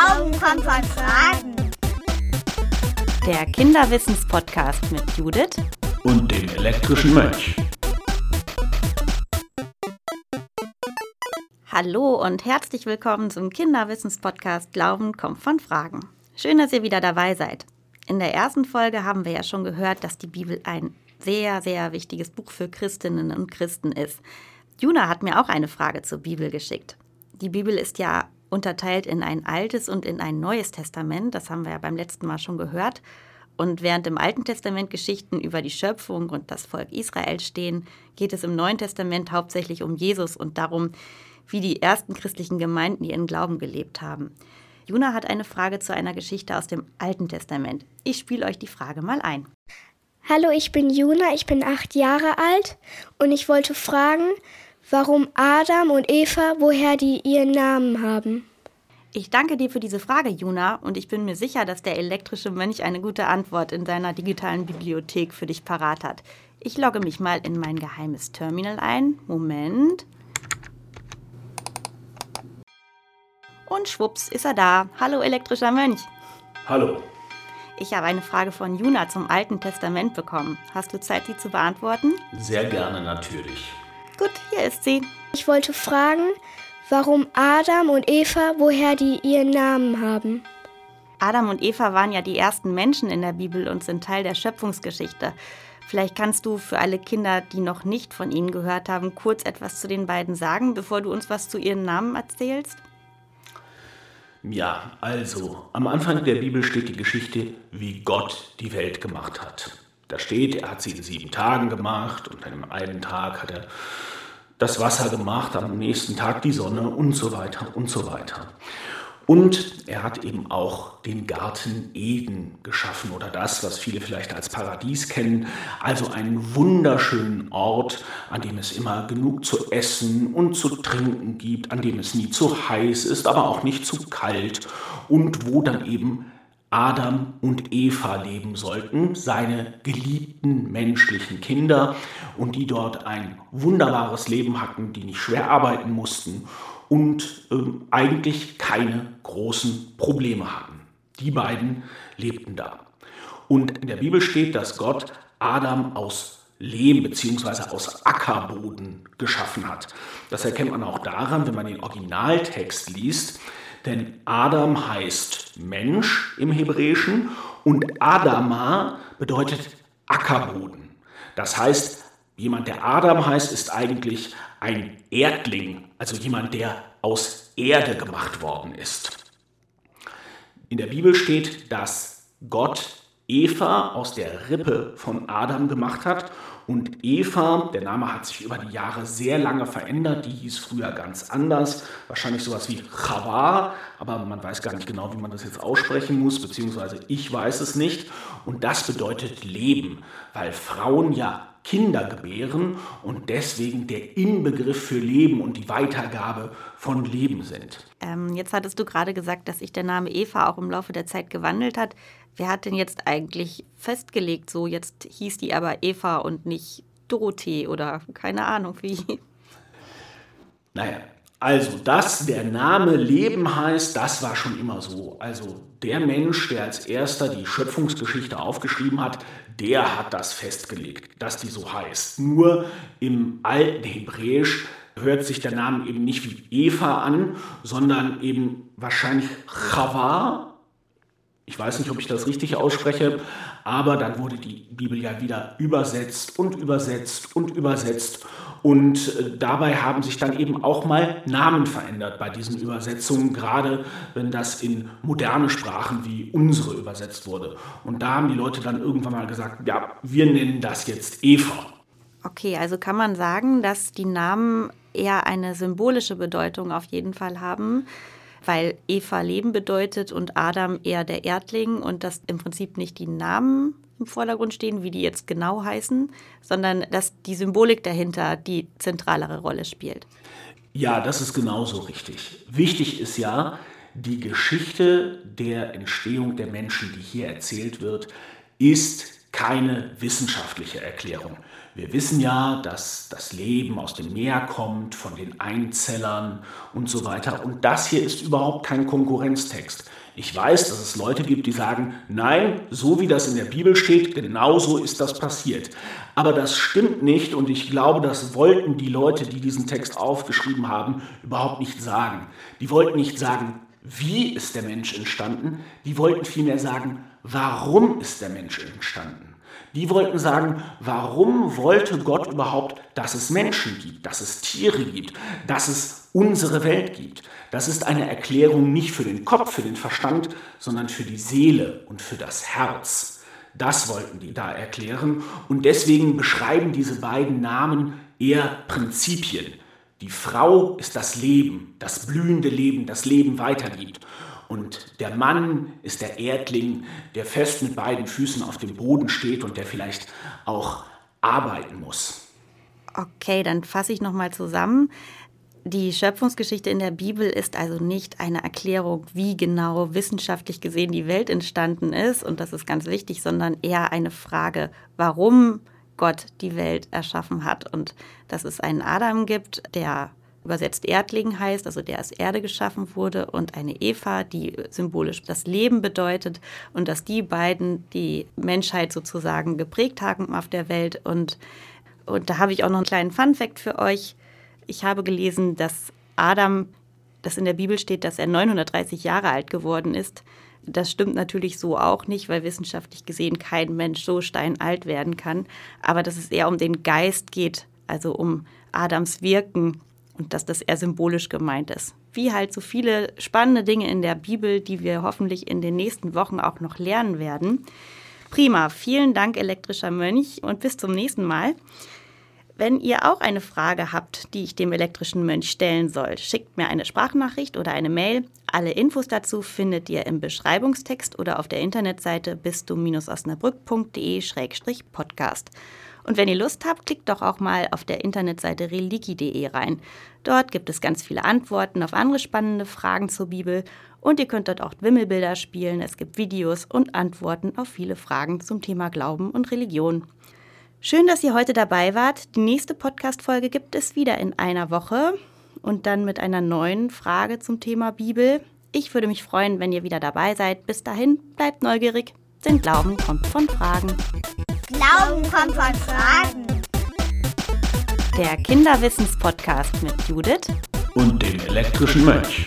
Glauben kommt von Fragen. Der Kinderwissenspodcast mit Judith und dem elektrischen Mönch. Hallo und herzlich willkommen zum Kinderwissenspodcast Glauben kommt von Fragen. Schön, dass ihr wieder dabei seid. In der ersten Folge haben wir ja schon gehört, dass die Bibel ein sehr, sehr wichtiges Buch für Christinnen und Christen ist. Juna hat mir auch eine Frage zur Bibel geschickt. Die Bibel ist ja unterteilt in ein altes und in ein neues Testament. Das haben wir ja beim letzten Mal schon gehört. Und während im Alten Testament Geschichten über die Schöpfung und das Volk Israel stehen, geht es im Neuen Testament hauptsächlich um Jesus und darum, wie die ersten christlichen Gemeinden ihren Glauben gelebt haben. Juna hat eine Frage zu einer Geschichte aus dem Alten Testament. Ich spiele euch die Frage mal ein. Hallo, ich bin Juna, ich bin acht Jahre alt und ich wollte fragen, warum Adam und Eva, woher die ihren Namen haben. Ich danke dir für diese Frage, Juna, und ich bin mir sicher, dass der elektrische Mönch eine gute Antwort in seiner digitalen Bibliothek für dich parat hat. Ich logge mich mal in mein geheimes Terminal ein. Moment. Und schwupps ist er da. Hallo, elektrischer Mönch. Hallo. Ich habe eine Frage von Juna zum Alten Testament bekommen. Hast du Zeit, sie zu beantworten? Sehr gerne natürlich. Gut, hier ist sie. Ich wollte fragen, warum Adam und Eva, woher die ihren Namen haben. Adam und Eva waren ja die ersten Menschen in der Bibel und sind Teil der Schöpfungsgeschichte. Vielleicht kannst du für alle Kinder, die noch nicht von ihnen gehört haben, kurz etwas zu den beiden sagen, bevor du uns was zu ihren Namen erzählst? Ja, also, am Anfang der Bibel steht die Geschichte, wie Gott die Welt gemacht hat. Da steht, er hat sie in sieben Tagen gemacht und an einem einen Tag hat er das Wasser gemacht, am nächsten Tag die Sonne und so weiter und so weiter. Und er hat eben auch den Garten Eden geschaffen oder das, was viele vielleicht als Paradies kennen. Also einen wunderschönen Ort, an dem es immer genug zu essen und zu trinken gibt, an dem es nie zu heiß ist, aber auch nicht zu kalt und wo dann eben Adam und Eva leben sollten, seine geliebten menschlichen Kinder und die dort ein wunderbares Leben hatten, die nicht schwer arbeiten mussten und ähm, eigentlich keine großen Probleme hatten. Die beiden lebten da. Und in der Bibel steht, dass Gott Adam aus Lehm bzw. aus Ackerboden geschaffen hat. Das erkennt man auch daran, wenn man den Originaltext liest, denn Adam heißt Mensch im Hebräischen und Adama bedeutet Ackerboden. Das heißt, jemand, der Adam heißt, ist eigentlich ein Erdling, also jemand, der aus Erde gemacht worden ist. In der Bibel steht, dass Gott Eva aus der Rippe von Adam gemacht hat und Eva, der Name hat sich über die Jahre sehr lange verändert, die hieß früher ganz anders, wahrscheinlich sowas wie Chava, aber man weiß gar nicht genau, wie man das jetzt aussprechen muss, beziehungsweise ich weiß es nicht. Und das bedeutet Leben, weil Frauen ja Kinder gebären und deswegen der Inbegriff für Leben und die Weitergabe von Leben sind. Ähm, jetzt hattest du gerade gesagt, dass sich der Name Eva auch im Laufe der Zeit gewandelt hat. Wer hat denn jetzt eigentlich festgelegt, so jetzt hieß die aber Eva und nicht Dorothee oder keine Ahnung wie? Naja, also, dass der Name Leben heißt, das war schon immer so. Also der Mensch, der als erster die Schöpfungsgeschichte aufgeschrieben hat, der hat das festgelegt, dass die so heißt. Nur im alten Hebräisch hört sich der Name eben nicht wie Eva an, sondern eben wahrscheinlich Chava. Ich weiß nicht, ob ich das richtig ausspreche, aber dann wurde die Bibel ja wieder übersetzt und übersetzt und übersetzt. Und äh, dabei haben sich dann eben auch mal Namen verändert bei diesen Übersetzungen, gerade wenn das in moderne Sprachen wie unsere übersetzt wurde. Und da haben die Leute dann irgendwann mal gesagt, ja, wir nennen das jetzt Eva. Okay, also kann man sagen, dass die Namen eher eine symbolische Bedeutung auf jeden Fall haben, weil Eva Leben bedeutet und Adam eher der Erdling und dass im Prinzip nicht die Namen im Vordergrund stehen, wie die jetzt genau heißen, sondern dass die Symbolik dahinter die zentralere Rolle spielt. Ja, das ist genauso richtig. Wichtig ist ja, die Geschichte der Entstehung der Menschen, die hier erzählt wird, ist keine wissenschaftliche Erklärung. Wir wissen ja, dass das Leben aus dem Meer kommt, von den Einzellern und so weiter. Und das hier ist überhaupt kein Konkurrenztext. Ich weiß, dass es Leute gibt, die sagen, nein, so wie das in der Bibel steht, genau so ist das passiert. Aber das stimmt nicht und ich glaube, das wollten die Leute, die diesen Text aufgeschrieben haben, überhaupt nicht sagen. Die wollten nicht sagen, wie ist der Mensch entstanden, die wollten vielmehr sagen, warum ist der Mensch entstanden. Die wollten sagen, warum wollte Gott überhaupt, dass es Menschen gibt, dass es Tiere gibt, dass es unsere Welt gibt. Das ist eine Erklärung nicht für den Kopf, für den Verstand, sondern für die Seele und für das Herz. Das wollten die da erklären und deswegen beschreiben diese beiden Namen eher Prinzipien. Die Frau ist das Leben, das blühende Leben, das Leben weitergibt. Und der Mann ist der Erdling, der fest mit beiden Füßen auf dem Boden steht und der vielleicht auch arbeiten muss. Okay, dann fasse ich nochmal zusammen. Die Schöpfungsgeschichte in der Bibel ist also nicht eine Erklärung, wie genau wissenschaftlich gesehen die Welt entstanden ist, und das ist ganz wichtig, sondern eher eine Frage, warum Gott die Welt erschaffen hat und dass es einen Adam gibt, der übersetzt Erdling heißt, also der aus Erde geschaffen wurde, und eine Eva, die symbolisch das Leben bedeutet, und dass die beiden die Menschheit sozusagen geprägt haben auf der Welt. Und, und da habe ich auch noch einen kleinen Fun-Fact für euch. Ich habe gelesen, dass Adam, das in der Bibel steht, dass er 930 Jahre alt geworden ist. Das stimmt natürlich so auch nicht, weil wissenschaftlich gesehen kein Mensch so steinalt werden kann. Aber dass es eher um den Geist geht, also um Adams Wirken und dass das eher symbolisch gemeint ist. Wie halt so viele spannende Dinge in der Bibel, die wir hoffentlich in den nächsten Wochen auch noch lernen werden. Prima, vielen Dank, elektrischer Mönch, und bis zum nächsten Mal. Wenn ihr auch eine Frage habt, die ich dem elektrischen Mönch stellen soll, schickt mir eine Sprachnachricht oder eine Mail. Alle Infos dazu findet ihr im Beschreibungstext oder auf der Internetseite bist du-osnabrück.de-podcast. Und wenn ihr Lust habt, klickt doch auch mal auf der Internetseite religi.de rein. Dort gibt es ganz viele Antworten auf andere spannende Fragen zur Bibel und ihr könnt dort auch Wimmelbilder spielen. Es gibt Videos und Antworten auf viele Fragen zum Thema Glauben und Religion. Schön, dass ihr heute dabei wart. Die nächste Podcast-Folge gibt es wieder in einer Woche und dann mit einer neuen Frage zum Thema Bibel. Ich würde mich freuen, wenn ihr wieder dabei seid. Bis dahin, bleibt neugierig, denn Glauben kommt von Fragen. Glauben kommt von Fragen. Der Kinderwissens-Podcast mit Judith Und dem elektrischen Mönch.